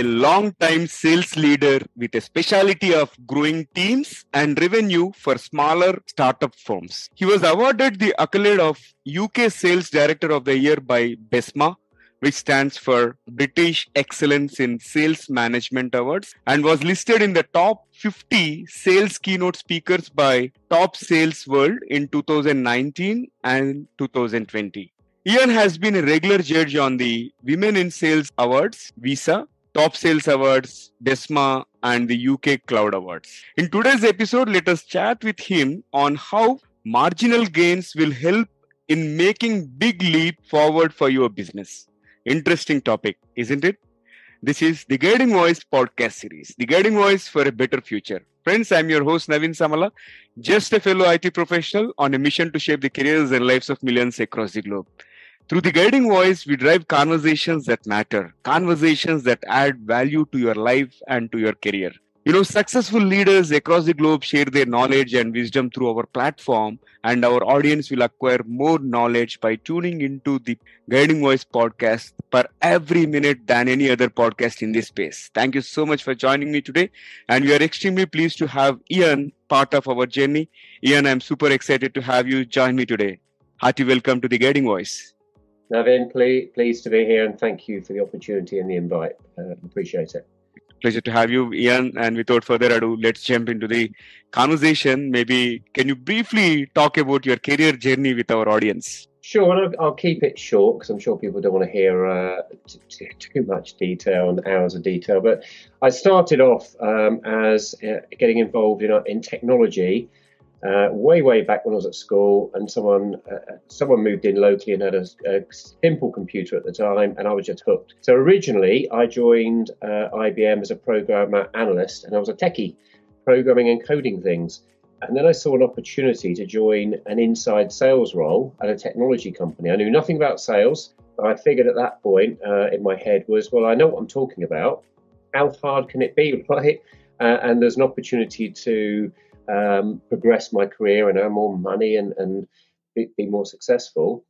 a long-time sales leader with a specialty of growing teams and revenue for smaller startup firms. He was awarded the accolade of UK Sales Director of the Year by BESMA, which stands for British Excellence in Sales Management Awards, and was listed in the top 50 sales keynote speakers by Top Sales World in 2019 and 2020. Ian has been a regular judge on the Women in Sales Awards, WISA, Top Sales Awards, BESMA, and the UK Cloud Awards. In today's episode, let us chat with him on how marginal gains will help in making big leap forward for your business. Interesting topic, isn't it? This is the Guiding Voice podcast series, the Guiding Voice for a Better Future. Friends, I'm your host Naveen Samala, just a fellow IT professional on a mission to shape the careers and lives of millions across the globe. Through the guiding voice, we drive conversations that matter, conversations that add value to your life and to your career. You know, successful leaders across the globe share their knowledge and wisdom through our platform, and our audience will acquire more knowledge by tuning into the Guiding Voice podcast per every minute than any other podcast in this space. Thank you so much for joining me today, and we are extremely pleased to have Ian part of our journey. Ian, I'm super excited to have you join me today. Hearty welcome to the Guiding Voice. Naveen, pleased, pleased to be here and thank you for the opportunity and the invite. Uh, appreciate it. Pleasure to have you, Ian. And without further ado, let's jump into the conversation. Maybe can you briefly talk about your career journey with our audience? Sure, and I'll, I'll keep it short because I'm sure people don't want to hear uh, t- t- too much detail and hours of detail. But I started off um, as uh, getting involved in, uh, in technology uh, way way back when I was at school, and someone uh, someone moved in locally and had a, a, simple computer at the time, and I was just hooked. So originally, I joined uh, IBM as a programmer analyst, and I was a techie, programming and coding things. And then I saw an opportunity to join an inside sales role at a technology company. I knew nothing about sales, but I figured at that point uh, in my head was, well, I know what I'm talking about. How hard can it be, right? Uh, and there's an opportunity to um, progress my career and earn more money and, and be, be, more successful.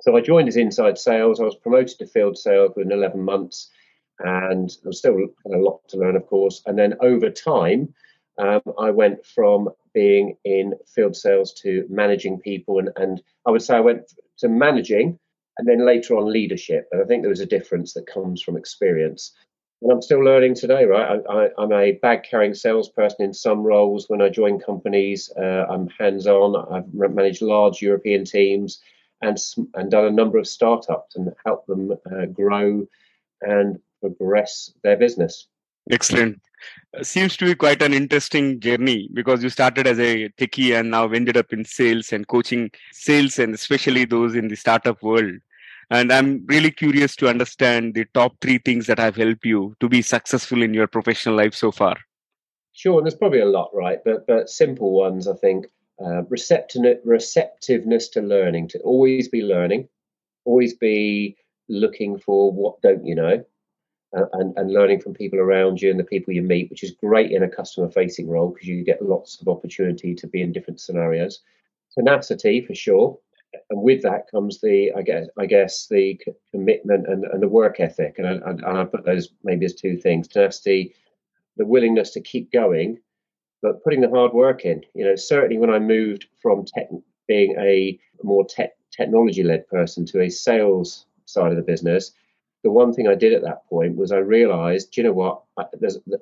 So I joined as inside sales. I was promoted to field sales within 11 months, and there was still a lot to learn, of course. And then over time, um, I went from being in field sales to managing people, and, and I would say I went to managing and then later on leadership. And I think there was a difference that comes from experience and I'm still learning today, right? I, am a bag carrying salesperson in some roles. When I join companies, uh, I'm hands on. I've managed large European teams and, and done a number of startups and helped them uh, grow and progress their business. Excellent. Uh, seems to be quite an interesting journey because you started as a techie and now ended up in sales and coaching sales and especially those in the startup world and i'm really curious to understand the top three things that have helped you to be successful in your professional life so far. Sure and there's probably a lot right? But but simple ones i think uh, receptiveness to learning to always be learning always be looking for what don't you know uh, and, and learning from people around you and the people you meet which is great in a customer facing role because you get lots of opportunity to be in different scenarios. Tenacity for sure and with that comes the I guess I guess the commitment and, and the work ethic, and I, and I put those maybe as two things: tenacity, the willingness to keep going, but putting the hard work in. You know, certainly when I moved from tech, being a more tech, technology-led person to a sales side of the business, the one thing I did at that point was I realised, you know what, I,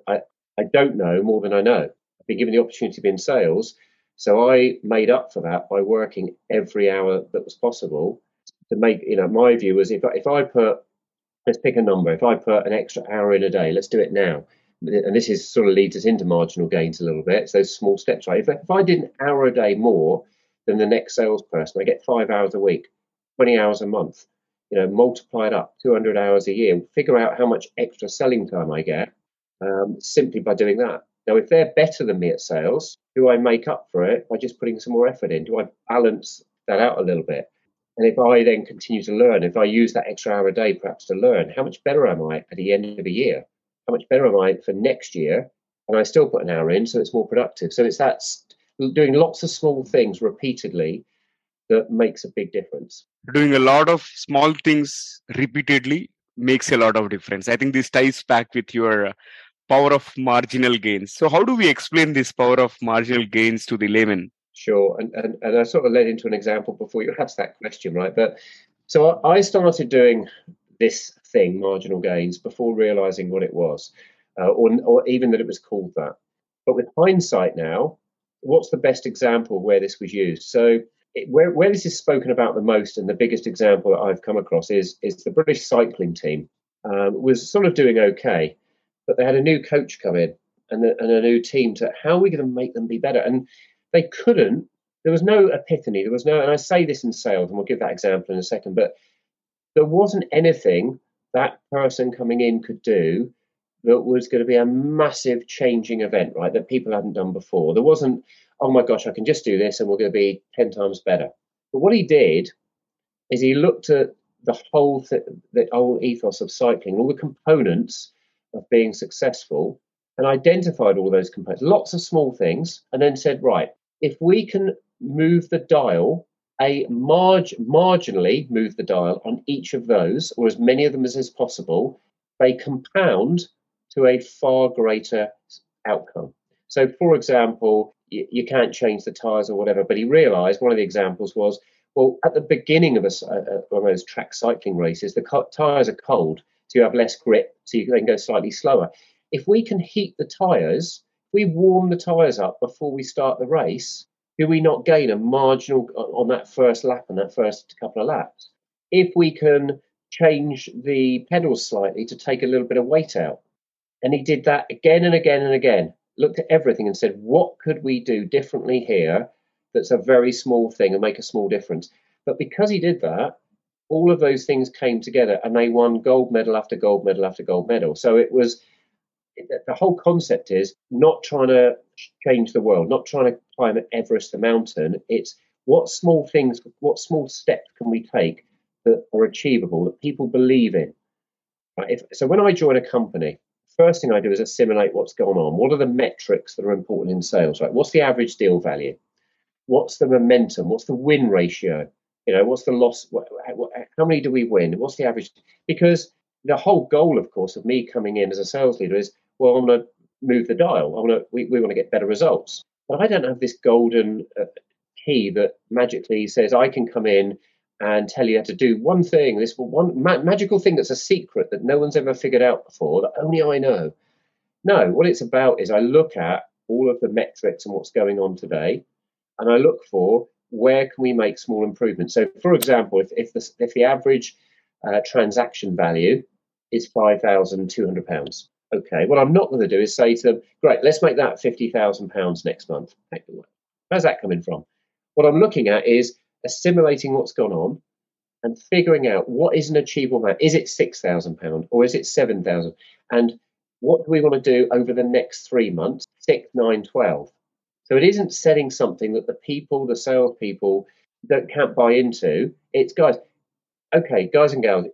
I I don't know more than I know. I've been given the opportunity to be in sales so I made up for that by working every hour that was possible to make, you know, my view was if, if I put, let's pick a number, if I put an extra hour in a day, let's do it now. And this is sort of leads us into marginal gains a little bit. So small steps, right? If, if I did an hour a day more than the next salesperson, I get five hours a week, 20 hours a month, you know, multiply it up, 200 hours a year, figure out how much extra selling time I get um, simply by doing that. Now, if they're better than me at sales, do I make up for it by just putting some more effort in? Do I balance that out a little bit? And if I then continue to learn, if I use that extra hour a day perhaps to learn, how much better am I at the end of the year? How much better am I for next year? And I still put an hour in, so it's more productive. So it's that doing lots of small things repeatedly that makes a big difference. Doing a lot of small things repeatedly makes a lot of difference. I think this ties back with your uh, power of marginal gains. So, how do we explain this power of marginal gains to the layman? Sure, and, and and I sort of led into an example before you asked that question, right? But so I started doing this thing, marginal gains, before realizing what it was, uh, or or even that it was called that. But with hindsight now, what's the best example where this was used? So it, where where this is spoken about the most, and the biggest example that I've come across is is the British cycling team um, was sort of doing okay, but they had a new coach come in and, and a new team to how are we going to make them be better and they couldn't. There was no epiphany. There was no, and I say this in sales, and we'll give that example in a second, but there wasn't anything that person coming in could do that was going to be a massive changing event, right? That people hadn't done before. There wasn't, oh my gosh, I can just do this and we're going to be 10 times better. But what he did is he looked at the whole, th- the whole ethos of cycling, all the components of being successful, and identified all those components, lots of small things, and then said, right, if we can move the dial a marg- marginally move the dial on each of those, or as many of them as is possible, they compound to a far greater outcome. So, for example, you, you can't change the tyres or whatever, but he realised one of the examples was well, at the beginning of a, one of those track cycling races, the tyres are cold, so you have less grip, so you can go slightly slower. If we can heat the tyres, we warm the tyres up before we start the race, do we not gain a marginal uh, on that first lap and that first couple of laps? If we can change the pedals slightly to take a little bit of weight out. And he did that again and again and again, looked at everything and said, what could we do differently here that's a very small thing and make a small difference? But because he did that, all of those things came together and they won gold medal after gold medal after gold medal. So it was the whole concept is not trying to change the world, not trying to climb Everest the mountain. It's what small things, what small steps can we take that are achievable, that people believe in. Right? If, so when I join a company, first thing I do is assimilate what's going on. What are the metrics that are important in sales? Right? What's the average deal value? What's the momentum? What's the win ratio? You know, what's the loss? What, what, how many do we win? What's the average? Because the whole goal, of course, of me coming in as a sales leader is well, I'm going to move the dial. I want to, we, we want to get better results. But I don't have this golden uh, key that magically says I can come in and tell you how to do one thing, this one ma- magical thing that's a secret that no one's ever figured out before, that only I know. No, what it's about is I look at all of the metrics and what's going on today, and I look for where can we make small improvements. So, for example, if if the if the average uh, transaction value is five thousand two hundred pounds, okay, what I'm not going to do is say to them, great, let's make that £50,000 next month. Where's that coming from? What I'm looking at is assimilating what's gone on and figuring out what is an achievable amount. Is it £6,000 or is it 7000 And what do we want to do over the next three months, six, nine, 12? So it isn't setting something that the people, the salespeople, don't can't buy into. It's guys, okay, guys and girls,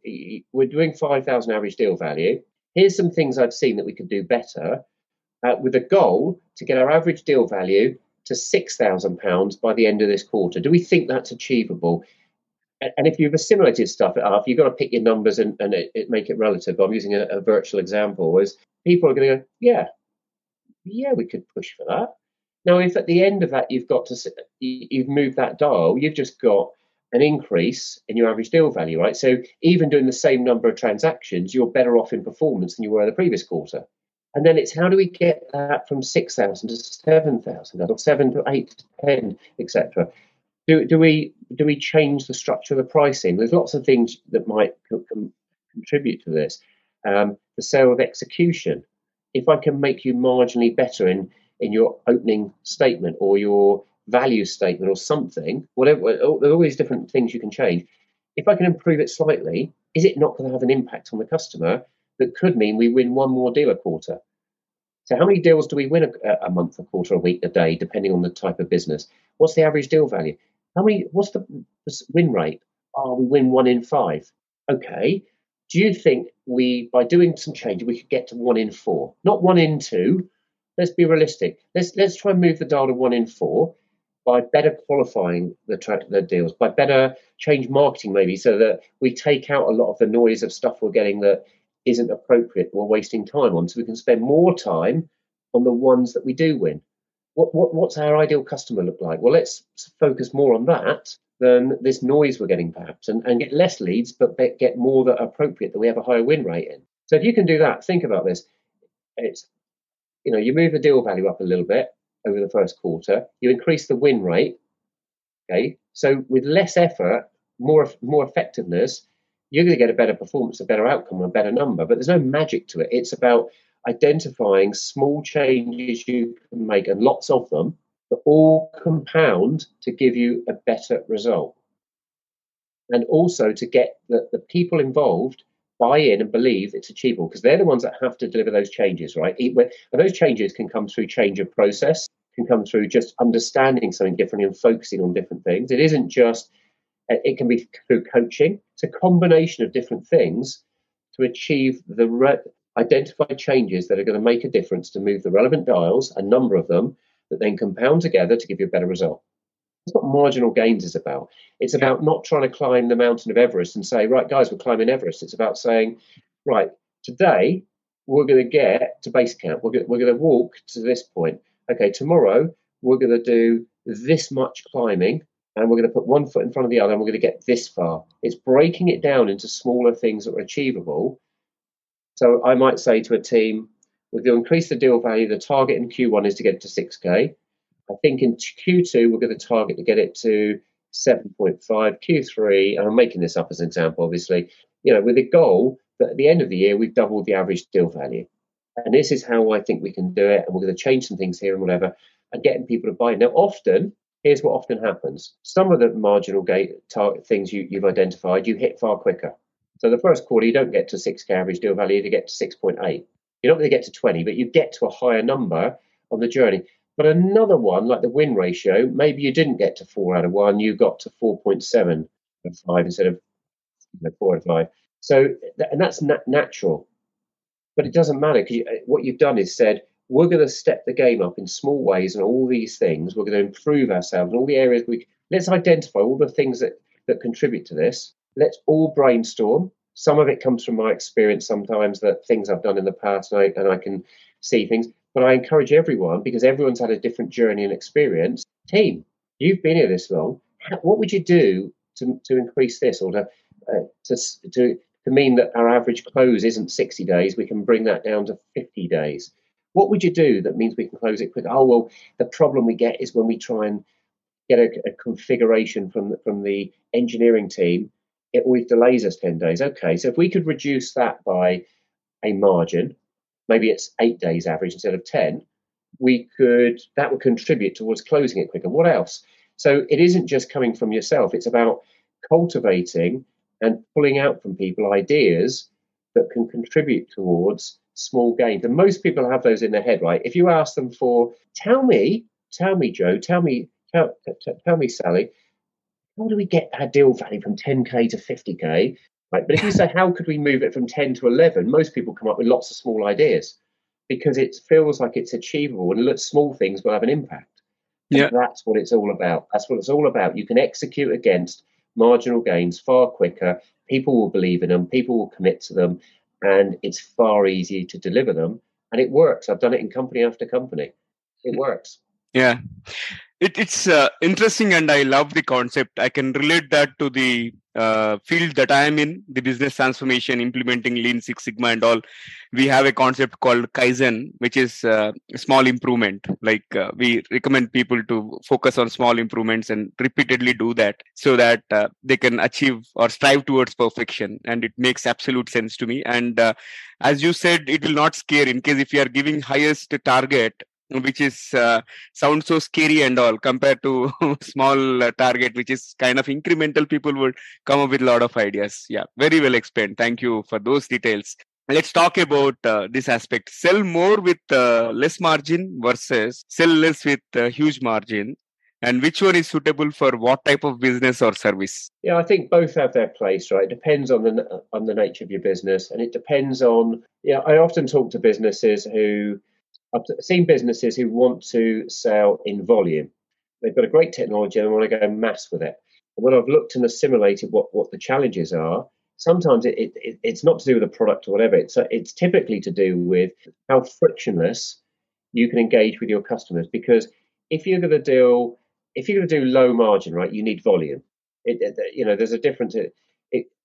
we're doing 5,000 average deal value here's some things I've seen that we could do better uh, with a goal to get our average deal value to £6,000 by the end of this quarter. Do we think that's achievable? And if you've assimilated stuff up, you've got to pick your numbers and, and it, it make it relative. I'm using a, a virtual example. Is people are going to go, yeah, yeah, we could push for that. Now, if at the end of that you've got to you've moved that dial, you've just got an increase in your average deal value, right? So even doing the same number of transactions, you're better off in performance than you were in the previous quarter. And then it's how do we get that from 6,000 to 7,000 or 7 to 8 to 10, etc. Do, do we do we change the structure of the pricing? There's lots of things that might co- com- contribute to this. Um, the sale of execution. If I can make you marginally better in in your opening statement or your value statement or something, whatever, there are all these different things you can change. If I can improve it slightly, is it not going to have an impact on the customer that could mean we win one more deal a quarter? So, how many deals do we win a, a month, a quarter, a week, a day, depending on the type of business? What's the average deal value? How many? What's the win rate? Oh, we win one in five. Okay. Do you think we, by doing some change, we could get to one in four? Not one in two. Let's be realistic. Let's let's try and move the dial to one in four by better qualifying the, tra- the deals, by better change marketing maybe, so that we take out a lot of the noise of stuff we're getting that isn't appropriate, we're wasting time on, so we can spend more time on the ones that we do win. What, what, what's our ideal customer look like? Well, let's focus more on that than this noise we're getting perhaps and, and get less leads, but get more that are appropriate that we have a higher win rate in. So if you can do that, think about this. It's, you know, you move the deal value up a little bit over the first quarter, you increase the win rate. Okay. So with less effort, more, more effectiveness, you're going to get a better performance, a better outcome, a better number. But there's no magic to it. It's about identifying small changes you can make and lots of them that all compound to give you a better result. And also to get the, the people involved buy in and believe it's achievable because they're the ones that have to deliver those changes, right? And those changes can come through change of process, can come through just understanding something differently and focusing on different things. It isn't just, it can be through coaching. It's a combination of different things to achieve the re- identified changes that are going to make a difference to move the relevant dials, a number of them, that then compound together to give you a better result. That's what marginal gains is about. It's about not trying to climb the mountain of Everest and say, right, guys, we're climbing Everest. It's about saying, right, today we're going to get to base camp. We're going, we're going to walk to this point. Okay, tomorrow we're going to do this much climbing and we're going to put one foot in front of the other and we're going to get this far. It's breaking it down into smaller things that are achievable. So I might say to a team, we're going to increase the deal value. The target in Q1 is to get to 6K. I think in Q2, we're going to target to get it to 7.5. Q3, and I'm making this up as an example, obviously, you know, with a goal that at the end of the year, we've doubled the average deal value. And this is how I think we can do it. And we're going to change some things here and whatever, and getting people to buy. Now, often, here's what often happens some of the marginal gate target things you, you've identified, you hit far quicker. So the first quarter, you don't get to 6K average deal value, you get to 6.8. You're not going to get to 20, but you get to a higher number on the journey. But another one, like the win ratio, maybe you didn't get to four out of one, you got to 4.7 of five instead of you know, four out of five. So, and that's nat- natural. But it doesn't matter because you, uh, what you've done is said, we're going to step the game up in small ways and all these things. We're going to improve ourselves in all the areas we let's identify all the things that, that contribute to this. Let's all brainstorm some of it comes from my experience sometimes that things I've done in the past and I, and I can see things. But I encourage everyone because everyone's had a different journey and experience. Team, you've been here this long. What would you do to, to increase this or to, uh, to, to, to mean that our average close isn't 60 days? We can bring that down to 50 days. What would you do that means we can close it quicker? Oh, well, the problem we get is when we try and get a, a configuration from from the engineering team it always delays us 10 days. Okay, so if we could reduce that by a margin, maybe it's eight days average instead of 10, we could, that would contribute towards closing it quicker. What else? So it isn't just coming from yourself, it's about cultivating and pulling out from people ideas that can contribute towards small gains. And most people have those in their head, right? If you ask them for, tell me, tell me, Joe, tell me, tell, tell, tell me, Sally, how do we get our deal value from 10k to 50k? Right, but if you say how could we move it from 10 to 11, most people come up with lots of small ideas because it feels like it's achievable and small things will have an impact. Yeah, that's what it's all about. That's what it's all about. You can execute against marginal gains far quicker. People will believe in them. People will commit to them, and it's far easier to deliver them. And it works. I've done it in company after company. It works. Yeah it, it's uh, interesting and i love the concept. I can relate that to the uh, field that i am in the business transformation implementing lean six sigma and all. We have a concept called kaizen which is uh, small improvement. Like uh, we recommend people to focus on small improvements and repeatedly do that so that uh, they can achieve or strive towards perfection. And it makes absolute sense to me. And uh, as you said it will not scare. In case if you are giving highest target which is uh, sounds so scary and all compared to small uh, target which is kind of incremental people would come up with a lot of ideas. Yeah very well explained. Thank you for those details. Let's talk about uh, this aspect. Sell more with uh, less margin versus sell less with uh, huge margin. And which one is suitable for what type of business or service? Yeah i think both have their place right? It depends on the on the nature of your business and it depends on yeah i often talk to businesses who I've seen businesses who want to sell in volume. they've got a great technology and they want to go mass with it. And when I've looked and assimilated what, what the challenges are, sometimes it, it, it's not to do with the product or whatever. It's, it's typically to do with how frictionless you can engage with your customers. Because if you're going to deal, if you're going to do low margin, right, you need volume. It, you know, there's a difference.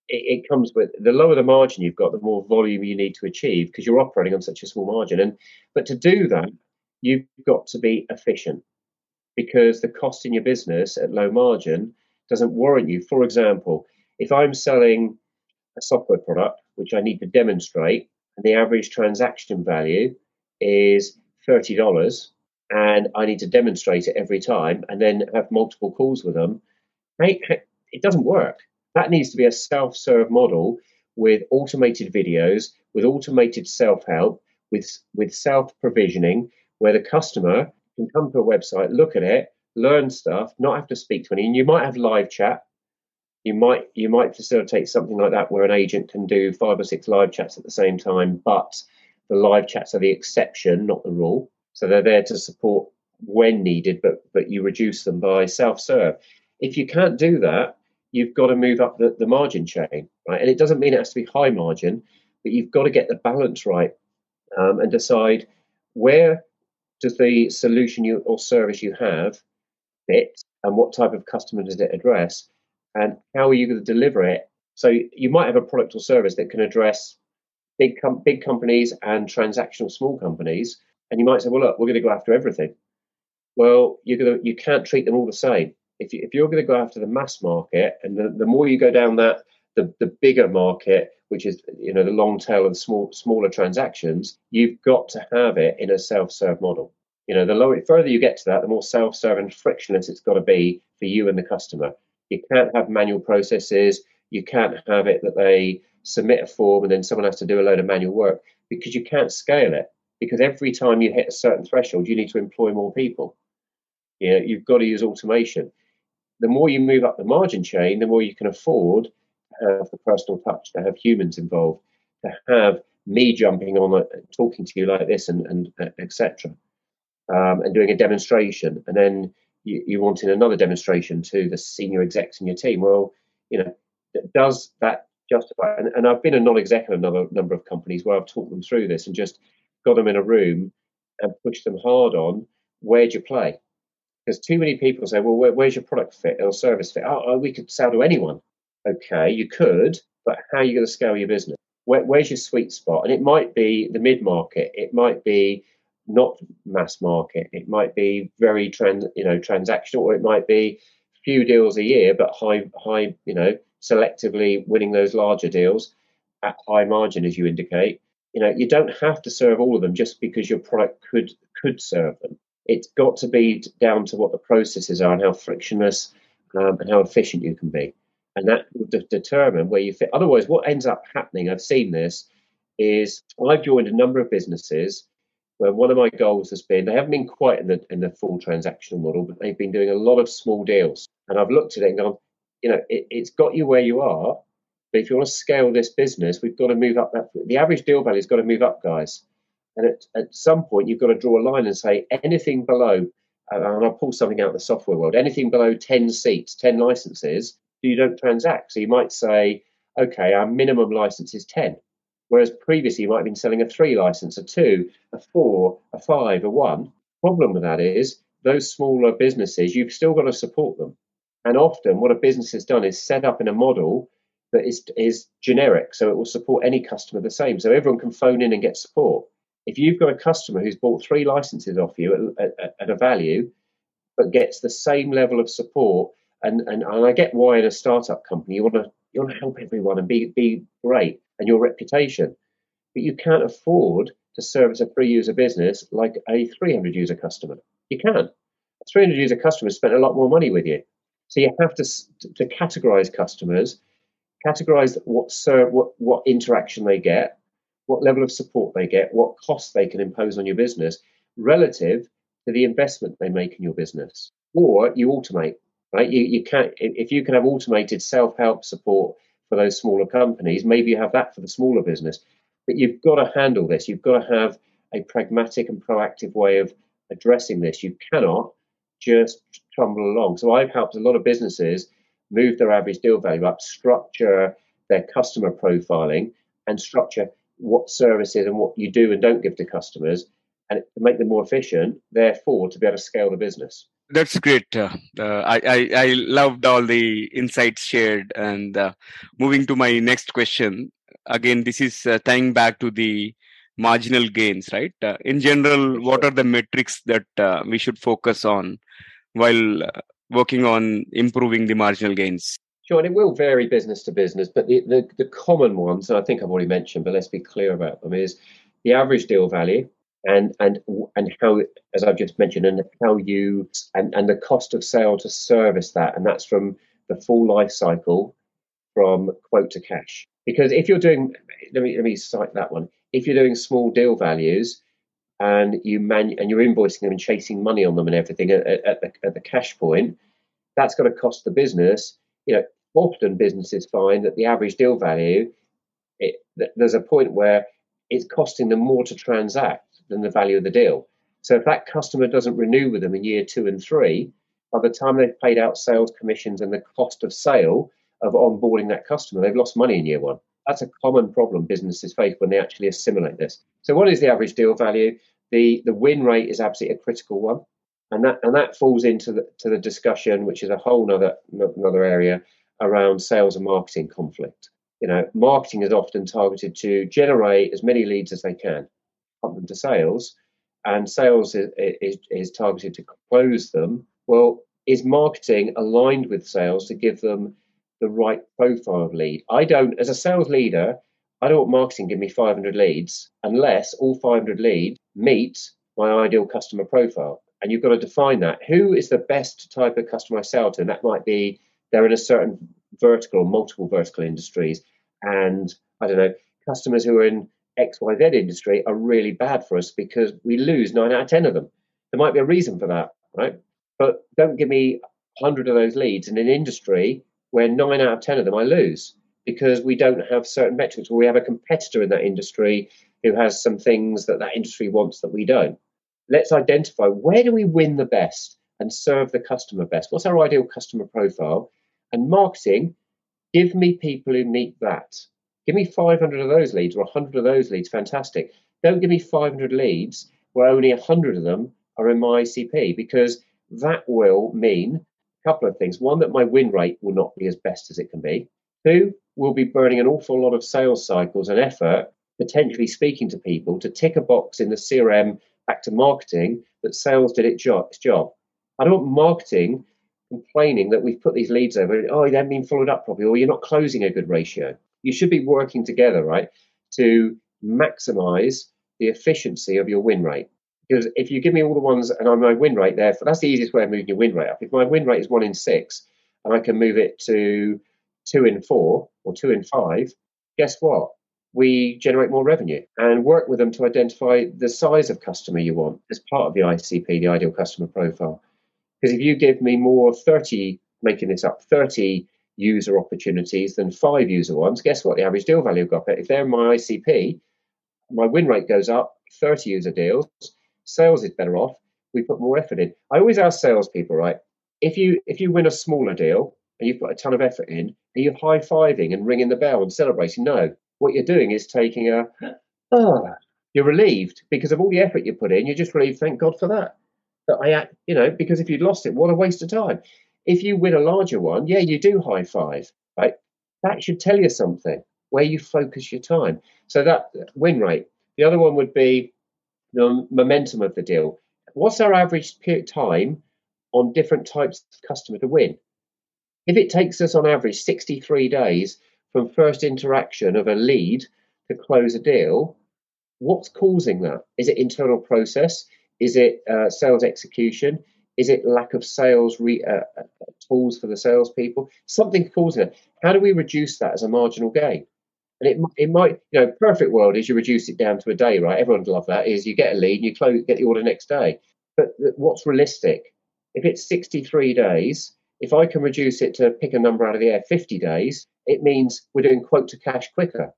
It, it, comes with the lower the margin you've got, the more volume you need to achieve because you're operating on such a small margin. And but to do that, you've got to be efficient because the cost in your business at low margin doesn't warrant you. For example, if I'm selling a software product which I need to demonstrate, and the average transaction value is thirty dollars, and I need to demonstrate it every time, and then have multiple calls with them, it doesn't work. That needs to be a self-serve model with automated videos, with automated self-help, with with self-provisioning, where the customer can come to a website, look at it, learn stuff, not have to speak to anyone. You might have live chat. You might you might facilitate something like that where an agent can do five or six live chats at the same time, but the live chats are the exception, not the rule. So they're there to support when needed, but but you reduce them by self-serve. If you can't do that, you've got to move up the, the margin chain, right? And it doesn't mean it has to be high margin, but you've got to get the balance right um, and decide where does the solution you, or service you have fit and what type of customer does it address and how are you going to deliver it? So you might have a product or service that can address big com- big companies and transactional small companies and you might say well look we're going to go after everything. Well you're going to you can't treat them all the same if, you, if you're going to go after the mass market and the, the more you go down that the, the bigger market which is you know the long tail of small smaller transactions, you've got to have it in a self-serve model. You know, the lower further you get to that, the more self-serve and frictionless it's got to be for you and the customer. You can't have manual processes. You can't have it that they submit a form and then someone has to do a load of manual work because you can't scale it. Because every time you hit a certain threshold, you need to employ more people. You know, you've got to use automation. The more you move up the margin chain, the more you can afford have the personal touch, to have humans involved, to have me jumping on, uh, talking to you like this, and, and uh, etc. Um, and doing a demonstration, and then you, you wanted another demonstration to the senior execs in your team. Well, you know, does that justify? And, and I've been a non-exec in another number of companies where I've talked them through this and just got them in a room and pushed them hard on where do you play? Because too many people say, well, where, where's your product fit or service fit? Oh, oh, we could sell to anyone okay, you could, but how are you going to scale your business? Where, where's your sweet spot? And it might be the mid market, it might be not mass market, it might be very trans, you know, transactional, or it might be few deals a year, but high, high, you know, selectively winning those larger deals at high margin, as you indicate. You know, you don't have to serve all of them just because your product could could serve them. It's got to be down to what the processes are and how frictionless um, and how efficient you can be and that will de- determine where you fit. Otherwise, what ends up happening, I've seen this, is I've joined a number of businesses where one of my goals has been they haven't been quite in the in the full transactional model, but they've been doing a lot of small deals. And I've looked at it and gone, you know, it, it's got you where you are, but if you want to scale this business, we've got to move up that. The average deal value has got to move up, guys. And at, at some point, you've got to draw a line and say anything below, and I'll pull something out of the software world, anything below 10 seats, 10 licenses, you don't transact. So you might say, okay, our minimum license is 10. Whereas previously you might have been selling a three license, a two, a four, a five, a one. Problem with that is those smaller businesses, you've still got to support them. And often what a business has done is set up in a model that is, is generic. So it will support any customer the same. So everyone can phone in and get support. If you've got a customer who's bought three licenses off you at, at, at a value, but gets the same level of support and, and and I get why in a startup company you want to you want to help everyone and be be great and your reputation, but you can't afford to service a free user business like a 300 user customer. You can. A 300 user customer spent a lot more money with you, so you have to to categorize customers, categorize what serve what what interaction they get, what level of support they get, what costs they can impose on your business relative to the investment they make in your business, or you automate right? You, you can't, if you can have automated self help support for those smaller companies, maybe you have that for the smaller business. But you've got to handle this. You've got to have a pragmatic and proactive way of addressing this. You cannot just trundle along. So I've helped a lot of businesses move their average deal value up, structure their customer profiling, and structure what services and what you do and don't give to customers, and make them more efficient. Therefore, to be able to scale the business. That's great. Uh, uh, I, I, I loved all the insights shared. And uh, moving to my next question, again, this is uh, tying back to the marginal gains, right? Uh, in general, what are the metrics that uh, we should focus on while working on improving the marginal gains? Sure, and it will vary business to business, but the, the, the common ones, and I think I've already mentioned, but let's be clear about them, is the average deal value, and and and how as I've just mentioned and how you and, and the cost of sale to service that and that's from the full life cycle from quote to cash. Because if you're doing let me let me cite that one. If you're doing small deal values and you man and you're invoicing them and chasing money on them and everything at, at the at the cash point that's going to cost the business you know often businesses find that the average deal value it, there's a point where it's costing them more to transact than the value of the deal. So if that customer doesn't renew with them in year two and three, by the time they've paid out sales commissions and the cost of sale of onboarding that customer, they've lost money in year one. That's a common problem businesses face when they actually assimilate this. So what is the average deal value? The the win rate is absolutely a critical one. And that and that falls into the to the discussion, which is a whole other another area around sales and marketing conflict. You know, marketing is often targeted to generate as many leads as they can pump them to sales, and sales is, is, is targeted to close them, well, is marketing aligned with sales to give them the right profile of lead? I don't, as a sales leader, I don't want marketing give me 500 leads unless all 500 leads meet my ideal customer profile. And you've got to define that. Who is the best type of customer I sell to? And that might be they're in a certain vertical or multiple vertical industries. And I don't know, customers who are in XYZ industry are really bad for us because we lose nine out of 10 of them. There might be a reason for that, right? But don't give me 100 of those leads in an industry where nine out of 10 of them I lose because we don't have certain metrics or we have a competitor in that industry who has some things that that industry wants that we don't. Let's identify where do we win the best and serve the customer best? What's our ideal customer profile? And marketing, give me people who meet that. Give me 500 of those leads or 100 of those leads, fantastic. Don't give me 500 leads where only 100 of them are in my ICP because that will mean a couple of things. One, that my win rate will not be as best as it can be. Two, we'll be burning an awful lot of sales cycles and effort potentially speaking to people to tick a box in the CRM back to marketing that sales did its job. I don't want marketing complaining that we've put these leads over, oh, they haven't been followed up properly, or you're not closing a good ratio you should be working together, right, to maximize the efficiency of your win rate. Because if you give me all the ones and I'm my win rate there, that's the easiest way of moving your win rate up. If my win rate is one in six and I can move it to two in four or two in five, guess what? We generate more revenue and work with them to identify the size of customer you want as part of the ICP, the ideal customer profile. Because if you give me more 30, making this up, 30 user opportunities than five user ones, guess what? The average deal value got better. If they're my ICP, my win rate goes up, 30 user deals, sales is better off. We put more effort in. I always ask salespeople, right? If you if you win a smaller deal and you've put a ton of effort in, are you high fiving and ringing the bell and celebrating? No. What you're doing is taking a oh, you're relieved because of all the effort you put in. You're just relieved. Thank God for that. That I, you know, because if you'd lost it, what a waste of time. If you win a larger one, yeah, you do high five, right? That should tell you something where you focus your time. So that win rate. The other one would be the momentum of the deal. What's our average time on different types of customer to win? If it takes us on average 63 days from first interaction of a lead to close a deal, what's causing that? Is it internal process? Is it uh, sales execution? Is it lack of sales re, uh, uh, tools for the salespeople? Something causing it. How do we reduce that as a marginal gain? And it, it might, you know, perfect world is you reduce it down to a day, right? Everyone would love that. Is you get a lead and you close, get the order next day. But what's realistic? If it's 63 days, if I can reduce it to pick a number out of the air, 50 days, it means we're doing quote to cash quicker.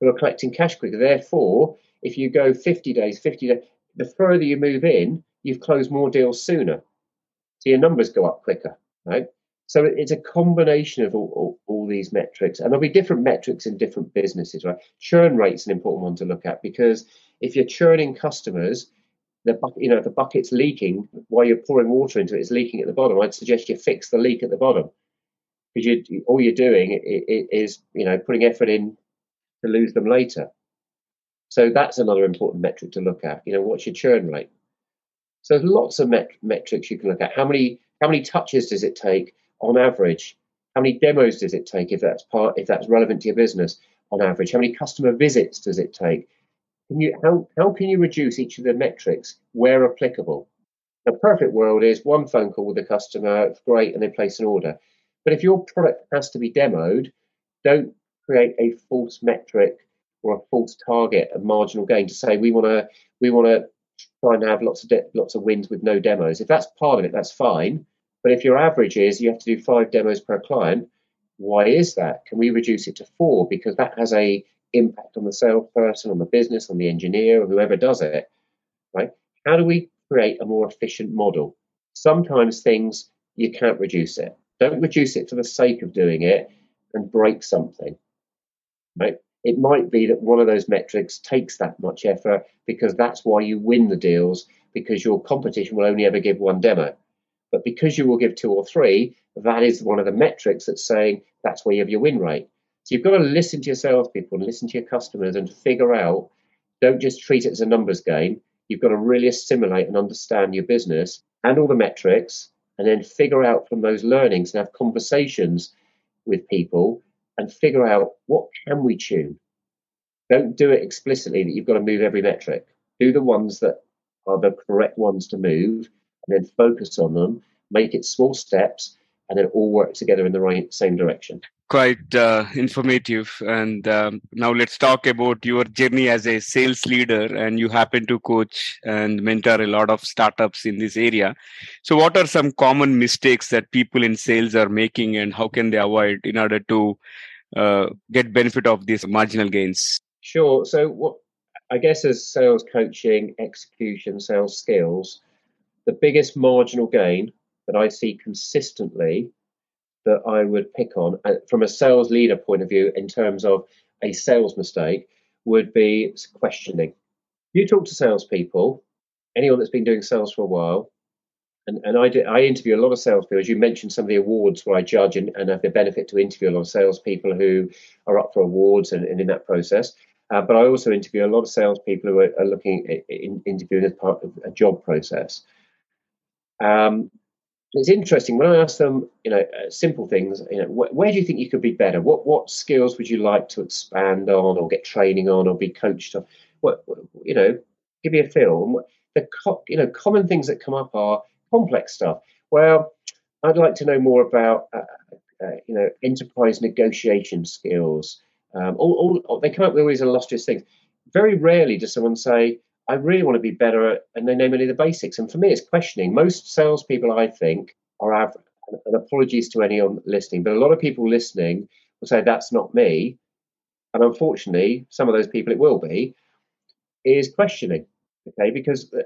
we're collecting cash quicker. Therefore, if you go 50 days, 50 days, the further you move in, you've closed more deals sooner. So your numbers go up quicker, right? So it's a combination of all, all, all, these metrics, and there'll be different metrics in different businesses, right? Churn rate's an important one to look at because if you're churning customers, the you know the bucket's leaking while you're pouring water into it, it's leaking at the bottom. I'd suggest you fix the leak at the bottom because you, all you're doing is you know putting effort in to lose them later. So that's another important metric to look at. You know, what's your churn rate? So there's lots of met- metrics you can look at. How many how many touches does it take? on average? How many demos does it take if that's part if that's relevant to your business on average? How many customer visits does it take? Can you how how can you reduce each of the metrics where applicable? The perfect world is one phone call with the customer, it's great, and they place an order. But if your product has to be demoed, don't create a false metric or a false target, a marginal gain to say we want to we want to try and have lots of de- lots of wins with no demos. If that's part of it, that's fine. But if your average is you have to do five demos per client, why is that? Can we reduce it to four? Because that has a impact on the salesperson, on the business, on the engineer, or whoever does it. Right? How do we create a more efficient model? Sometimes things you can't reduce it. Don't reduce it for the sake of doing it and break something. Right? It might be that one of those metrics takes that much effort because that's why you win the deals because your competition will only ever give one demo. But because you will give two or three, that is one of the metrics that's saying that's where you have your win rate. So you've got to listen to your salespeople and listen to your customers and figure out, don't just treat it as a numbers game. You've got to really assimilate and understand your business and all the metrics, and then figure out from those learnings and have conversations with people and figure out what can we tune. Don't do it explicitly that you've got to move every metric. Do the ones that are the correct ones to move and then focus on them, make it small steps, and then all work together in the right same direction. Quite uh, informative. And um, now let's talk about your journey as a sales leader. And you happen to coach and mentor a lot of startups in this area. So, what are some common mistakes that people in sales are making, and how can they avoid in order to uh, get benefit of these marginal gains? Sure. So, what I guess as sales coaching, execution, sales skills, the biggest marginal gain that I see consistently that I would pick on uh, from a sales leader point of view in terms of a sales mistake would be questioning. You talk to salespeople, anyone that's been doing sales for a while, and, and I, do, I interview a lot of salespeople. As you mentioned, some of the awards where I judge and, and have the benefit to interview a lot of salespeople who are up for awards and, and in that process. Uh, but I also interview a lot of salespeople who are, are looking at in, interviewing as part of a job process. Um, it's interesting when I ask them, you know, uh, simple things. You know, wh- where do you think you could be better? What what skills would you like to expand on, or get training on, or be coached on? What you know, give me a feel. The co- you know common things that come up are complex stuff. Well, I'd like to know more about uh, uh, you know enterprise negotiation skills. Um, all, all, they come up with all these illustrious things. Very rarely does someone say, I really want to be better at, and they name any of the basics. And for me, it's questioning. Most salespeople, I think, are average. And apologies to anyone listening, but a lot of people listening will say that's not me. And unfortunately, some of those people it will be, is questioning. Okay, because uh,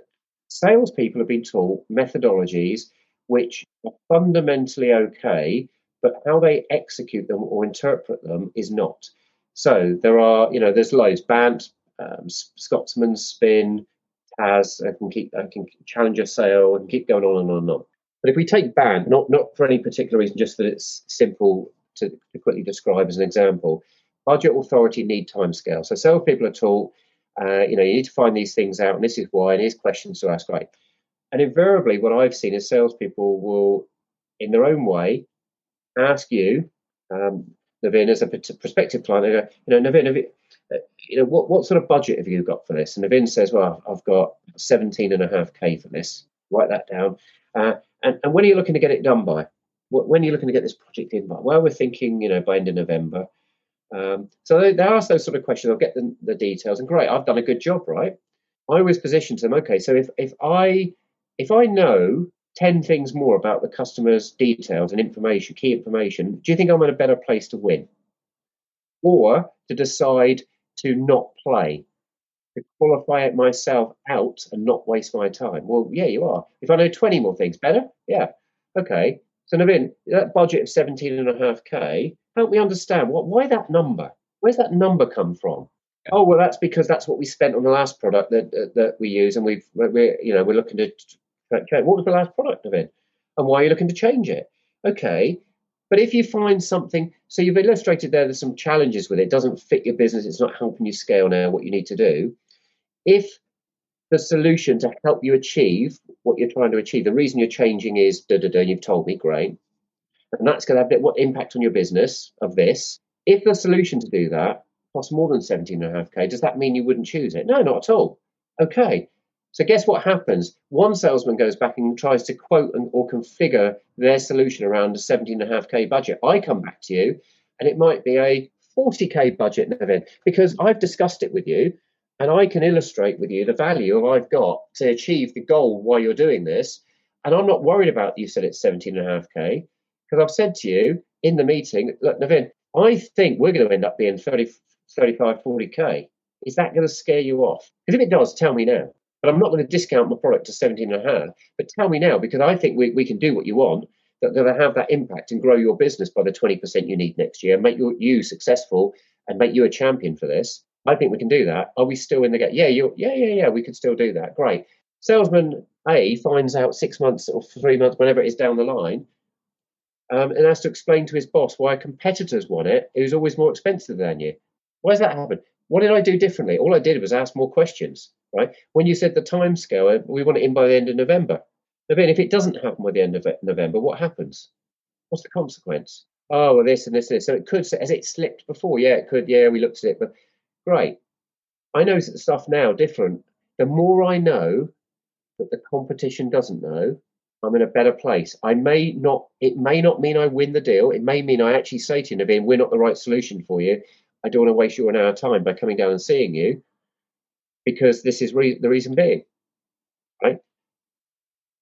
salespeople have been taught methodologies which are fundamentally okay, but how they execute them or interpret them is not. So there are, you know, there's loads. BANT, um, Scotsman, Spin, Taz. I can keep, I can Challenger Sale and keep going on and on and on. But if we take BANT, not not for any particular reason, just that it's simple to, to quickly describe as an example, budget, authority, need, time scale. So salespeople are taught, uh, you know, you need to find these things out, and this is why, and here's questions to ask. Right, and invariably, what I've seen is salespeople will, in their own way, ask you, um, Naveen, as a prospective client, they go, you know, Naveen, you know, what, what sort of budget have you got for this? And Naveen says, well, I've got 17 and a half K for this. Write that down. Uh, and, and when are you looking to get it done by? When are you looking to get this project in by? Well, we're thinking, you know, by end of November. Um, so they, they, ask those sort of questions. I'll get the, the details, and great, I've done a good job, right? I always position to them. Okay, so if if I if I know ten things more about the customer's details and information, key information, do you think I'm in a better place to win, or to decide to not play, to qualify it myself out and not waste my time. Well, yeah, you are. If I know 20 more things, better? Yeah. Okay, so Naveen, that budget of 17.5k, help me understand what why that number? Where's that number come from? Oh well, that's because that's what we spent on the last product that that, that we use, and we've we're you know we're looking to. Okay, what was the last product of it, and why are you looking to change it? Okay, but if you find something, so you've illustrated there, there's some challenges with it. it doesn't fit your business. It's not helping you scale now what you need to do. If the solution to help you achieve what you're trying to achieve, the reason you're changing is da da da. You've told me, great, and that's going to have what impact on your business of this. If the solution to do that costs more than 17.5k, does that mean you wouldn't choose it? No, not at all. Okay. So guess what happens? One salesman goes back and tries to quote and, or configure their solution around a 17.5k budget. I come back to you, and it might be a 40k budget event because I've discussed it with you, and I can illustrate with you the value I've got to achieve the goal while you're doing this. And I'm not worried about you said it's 17.5k because I've said to you in the meeting, look, Naveen, I think we're going to end up being 30, 35, 40k. Is that going to scare you off? Because if it does, tell me now. But I'm not going to discount my product to 17 and a half. But tell me now, because I think we, we can do what you want, that going to have that impact and grow your business by the 20% you need next year, make you, you successful and make you a champion for this. I think we can do that. Are we still in the game? Yeah, you yeah, yeah, yeah, we could still do that. Great. Salesman A finds out six months or three months, whenever it is down the line, um, and has to explain to his boss why competitor's won it who's always more expensive than you. Why does that happen? What did I do differently? All I did was ask more questions, right? When you said the time scale, uh, we want it in by the end of November. But Then, if it doesn't happen by the end of November, what happens? What's the consequence? Oh, well, this and this and this. So it could, as it slipped before, yeah, it could, yeah, we looked at it, but great. I know stuff now different. The more I know that the competition doesn't know, I'm in a better place. I may not, it may not mean I win the deal. It may mean I actually say to you, Naveen, we're not the right solution for you. I don't want to waste your an hour time by coming down and seeing you because this is re- the reason being, right?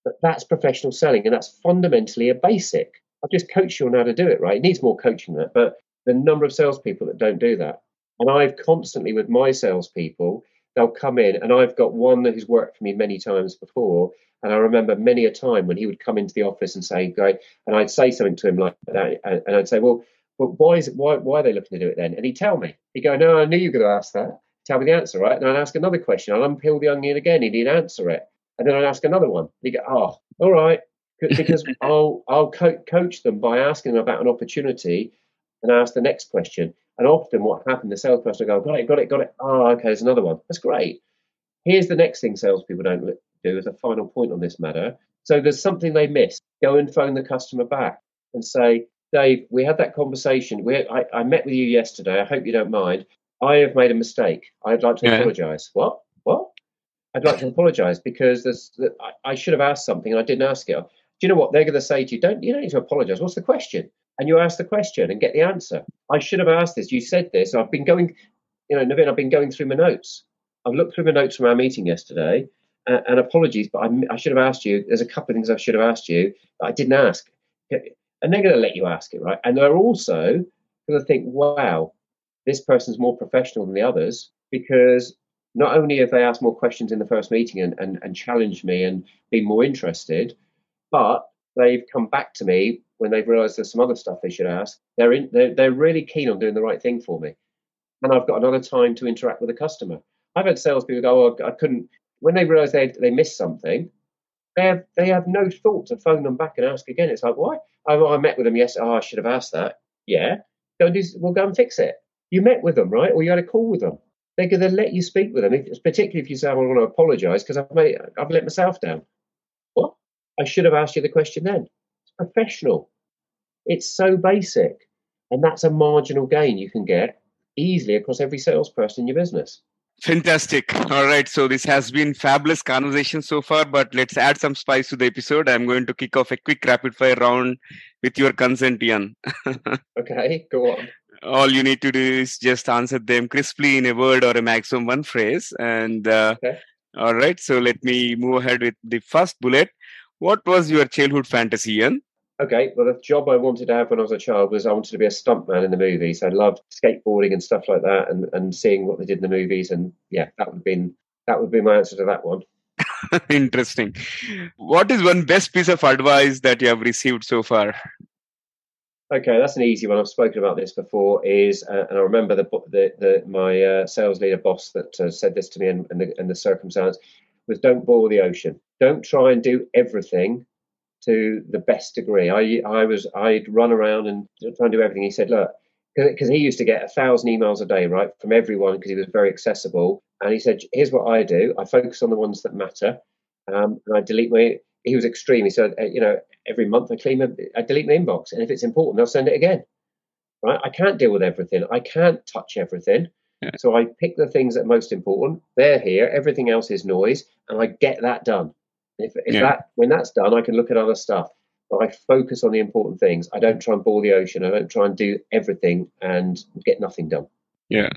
But that's professional selling, and that's fundamentally a basic. I've just coached you on how to do it, right? It needs more coaching that, but the number of salespeople that don't do that, and I've constantly with my salespeople, they'll come in, and I've got one who's worked for me many times before, and I remember many a time when he would come into the office and say, "Great," and I'd say something to him like that, and I'd say, "Well." But why is it, why why are they looking to do it then? And he'd tell me. He'd go, No, I knew you were going to ask that. Tell me the answer, right? And I'd ask another question. I'd unpeel the onion again. He'd answer it. And then I'd ask another one. He'd go, Oh, all right. Because I'll I'll co- coach them by asking them about an opportunity and I ask the next question. And often what happened, the salesperson will go, Got it, got it, got it. Oh, okay, there's another one. That's great. Here's the next thing salespeople don't do as a final point on this matter. So there's something they miss. Go and phone the customer back and say, Dave, we had that conversation. We, I, I, met with you yesterday. I hope you don't mind. I have made a mistake. I'd like to yeah. apologise. What? What? I'd like to apologise because there's, I, I should have asked something and I didn't ask it. Do you know what they're going to say to you? Don't you don't need to apologise. What's the question? And you ask the question and get the answer. I should have asked this. You said this. I've been going, you know, Naveen, I've been going through my notes. I've looked through my notes from our meeting yesterday. Uh, and apologies, but I, I, should have asked you. There's a couple of things I should have asked you that I didn't ask and they're going to let you ask it, right? And they're also going to think, wow, this person's more professional than the others because not only have they asked more questions in the first meeting and, and, and challenged me and been more interested, but they've come back to me when they've realized there's some other stuff they should ask. They're, in, they're, they're really keen on doing the right thing for me. And I've got another time to interact with the customer. I've had salespeople go, oh, I couldn't, when they realize they, they missed something, they have, they have no thought to phone them back and ask again. It's like, why? Oh, I met with them yesterday. Oh, I should have asked that. Yeah. Go and do, we'll go and fix it. You met with them, right? Or you had a call with them. They're going to let you speak with them, if, particularly if you say, I want to apologise because I've, made, I've let myself down. What? I should have asked you the question then. It's professional. It's so basic. And that's a marginal gain you can get easily across every salesperson in your business. Fantastic. All right. So this has been fabulous conversation so far, but let's add some spice to the episode. I'm going to kick off a quick rapid fire round with your consent, Ian. okay, go on. All you need to do is just answer them crisply in a word or a maximum one phrase. And uh, okay. all right. So let me move ahead with the first bullet. What was your childhood fantasy, Ian? okay, well, the job I wanted to have when I was a child was I wanted to be a stuntman in the movies. I loved skateboarding and stuff like that, and, and seeing what they did in the movies. And yeah, that would have been that would be my answer to that one. Interesting. What is one best piece of advice that you have received so far? Okay, that's an easy one. I've spoken about this before. Is uh, and I remember the the, the my uh, sales leader boss that uh, said this to me in, the, in the circumstance was don't boil the ocean. Don't try and do everything to the best degree. I I was I'd run around and try and do everything. He said, look, because he used to get a thousand emails a day, right, from everyone because he was very accessible. And he said, here's what I do. I focus on the ones that matter, um, and I delete my. He was extreme. He said, uh, you know, every month I clean, my, I delete my inbox, and if it's important, I'll send it again. Right? I can't deal with everything. I can't touch everything. Yeah. So I pick the things that are most important. They're here. Everything else is noise, and I get that done. If, if yeah. that when that's done, I can look at other stuff. But I focus on the important things. I don't try and boil the ocean. I don't try and do everything and get nothing done. Yeah,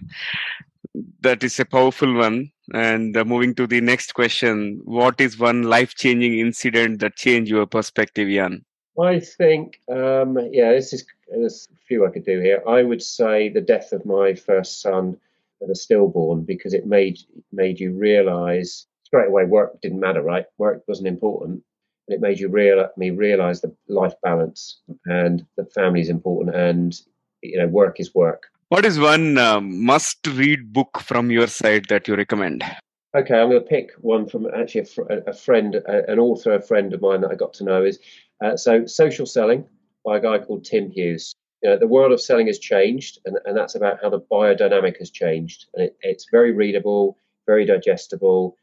that is a powerful one. And uh, moving to the next question, what is one life-changing incident that changed your perspective, Ian? I think, um, yeah, this is there's a few I could do here. I would say the death of my first son at a stillborn because it made made you realise straight away work didn't matter, right? Work wasn't important, and it made you real me realise the life balance and that family is important, and you know, work is work. What is one um, must-read book from your side that you recommend? Okay, I'm going to pick one from actually a, fr- a friend, a, an author, a friend of mine that I got to know is uh, so Social Selling by a guy called Tim Hughes. You know, the world of selling has changed, and, and that's about how the biodynamic has changed. And it, it's very readable, very digestible,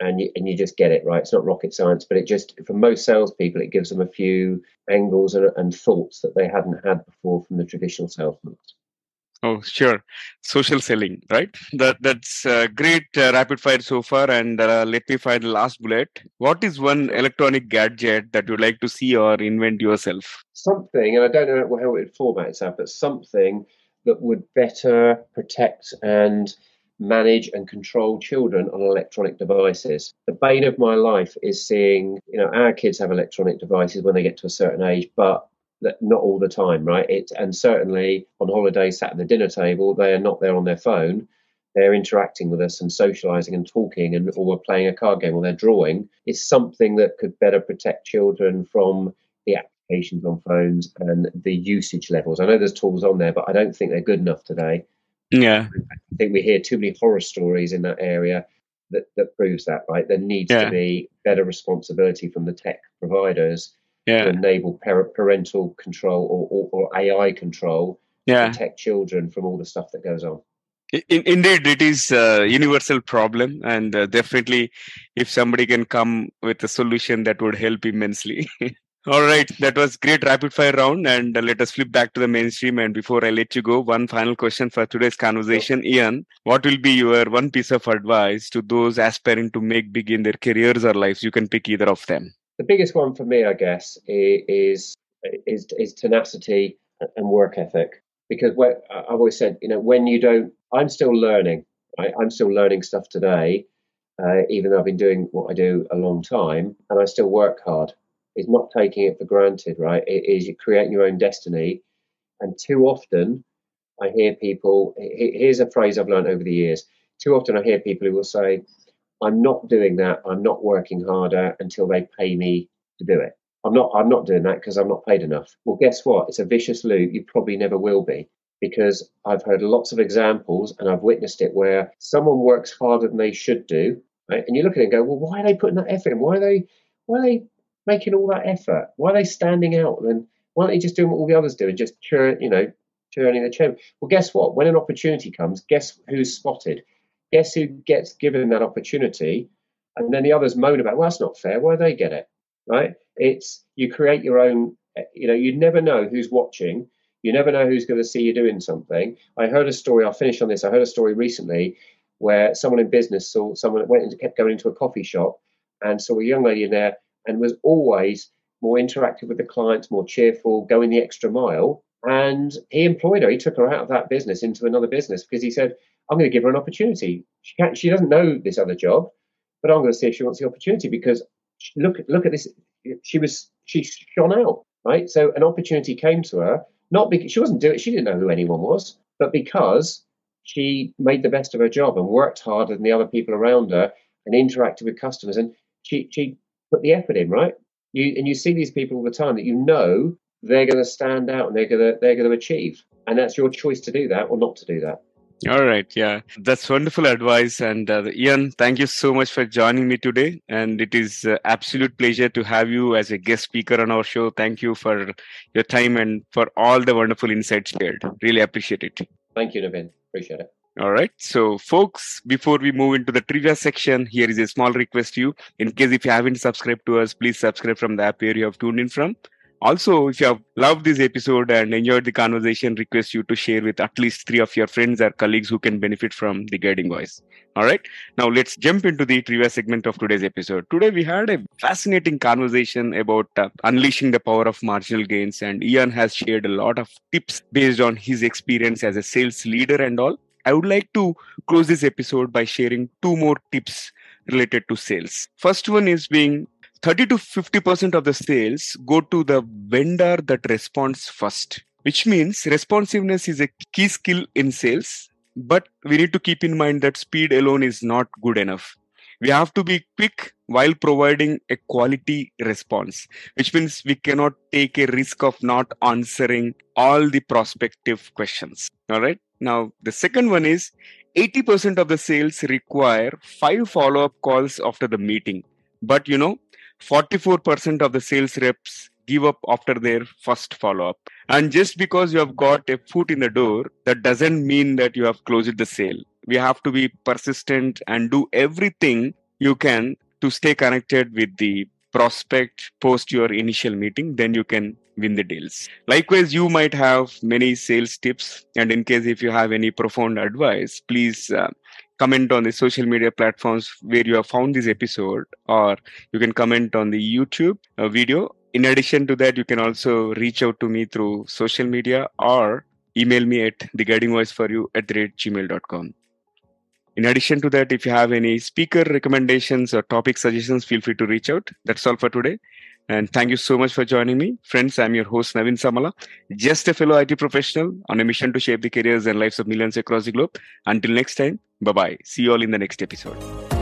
and you, and you just get it right. It's not rocket science, but it just for most salespeople, it gives them a few angles and, and thoughts that they hadn't had before from the traditional sales Oh, sure. Social selling, right? That that's great uh, rapid fire so far. And uh, let me find the last bullet. What is one electronic gadget that you'd like to see or invent yourself? Something, and I don't know how it format itself, but something that would better protect and manage and control children on electronic devices. The bane of my life is seeing, you know, our kids have electronic devices when they get to a certain age, but not all the time, right? It and certainly on holidays, sat at the dinner table, they are not there on their phone. They're interacting with us and socializing and talking, and or we're playing a card game or they're drawing. It's something that could better protect children from the applications on phones and the usage levels. I know there's tools on there, but I don't think they're good enough today. Yeah, I think we hear too many horror stories in that area that, that proves that, right? There needs yeah. to be better responsibility from the tech providers yeah. to enable parental control or, or, or AI control yeah. to protect children from all the stuff that goes on. In, indeed, it is a universal problem, and uh, definitely, if somebody can come with a solution, that would help immensely. All right, that was great rapid fire round, and uh, let us flip back to the mainstream. And before I let you go, one final question for today's conversation. Ian. What will be your one piece of advice to those aspiring to make big in their careers or lives? You can pick either of them the biggest one for me, I guess, is is is tenacity and work ethic. Because I've always said, you know, when you don't, I'm still learning. Right? I'm still learning stuff today, uh, even though I've been doing what I do a long time, and I still work hard. It's not taking it for granted, right? It is you create your own destiny, and too often I hear people. Here's a phrase I've learned over the years. Too often I hear people who will say, I'm not doing that. I'm not working harder until they pay me to do it. I'm not. I'm not doing that because I'm not paid enough. Well, guess what? It's a vicious loop. You probably never will be because I've heard lots of examples and I've witnessed it where someone works harder than they should do, right? And you look at it and go, well, why are they putting that effort in? Why are they? Why are they making all that effort? Why are they standing out? And why aren't they just doing what all the others do and just churn, you know, turning the chain? Well, guess what? When an opportunity comes, guess who's spotted? Guess who gets given that opportunity? And then the others moan about, well, that's not fair. Why do they get it? Right? It's you create your own. You know, you never know who's watching. You never know who's going to see you doing something. I heard a story. I'll finish on this. I heard a story recently where someone in business saw someone that went and kept going into a coffee shop and saw a young lady in there and was always more interactive with the clients, more cheerful, going the extra mile. And he employed her. He took her out of that business into another business because he said, I'm going to give her an opportunity. She can't, she doesn't know this other job, but I'm going to see if she wants the opportunity because look, look at this. She was, she shone out, right? So an opportunity came to her, not because she wasn't doing it, she didn't know who anyone was, but because she made the best of her job and worked harder than the other people around her and interacted with customers. And she, she put the effort in, right? You, and you see these people all the time that you know they're going to stand out and they're going to they're going to achieve. And that's your choice to do that or not to do that. All right yeah. That's wonderful advice. And uh, ian thank you so much for joining me today. And it is uh, absolute pleasure to have you as a guest speaker on our show. Thank you for your time and for all the wonderful insights shared. Really appreciate it. Thank you naveen appreciate it. All right. So, folks, before we move into the trivia section, here is a small request to you. In case if you haven't subscribed to us, please subscribe from the app where you have tuned in from. Also, if you have loved this episode and enjoyed the conversation, request you to share with at least three of your friends or colleagues who can benefit from the guiding voice. All right. Now let's jump into the trivia segment of today's episode. Today we had a fascinating conversation about uh, unleashing the power of marginal gains, and Ian has shared a lot of tips based on his experience as a sales leader and all. I would like to close this episode by sharing two more tips related to sales. First one is being 30 to 50% of the sales go to the vendor that responds first, which means responsiveness is a key skill in sales. But we need to keep in mind that speed alone is not good enough. We have to be quick while providing a quality response, which means we cannot take a risk of not answering all the prospective questions. All right. Now, the second one is 80% of the sales require five follow up calls after the meeting. But you know, 44% of the sales reps give up after their first follow up. And just because you have got a foot in the door, that doesn't mean that you have closed the sale. We have to be persistent and do everything you can to stay connected with the prospect post your initial meeting. Then you can win the deals. Likewise, you might have many sales tips. And in case if you have any profound advice, please uh, comment on the social media platforms where you have found this episode, or you can comment on the YouTube uh, video. In addition to that, you can also reach out to me through social media or email me at theguidingvoiceforyou at the gmail.com. In addition to that, if you have any speaker recommendations or topic suggestions, feel free to reach out. That's all for today. And thank you so much for joining me. Friends, I'm your host, Naveen Samala, just a fellow IT professional on a mission to shape the careers and lives of millions across the globe. Until next time, bye bye. See you all in the next episode.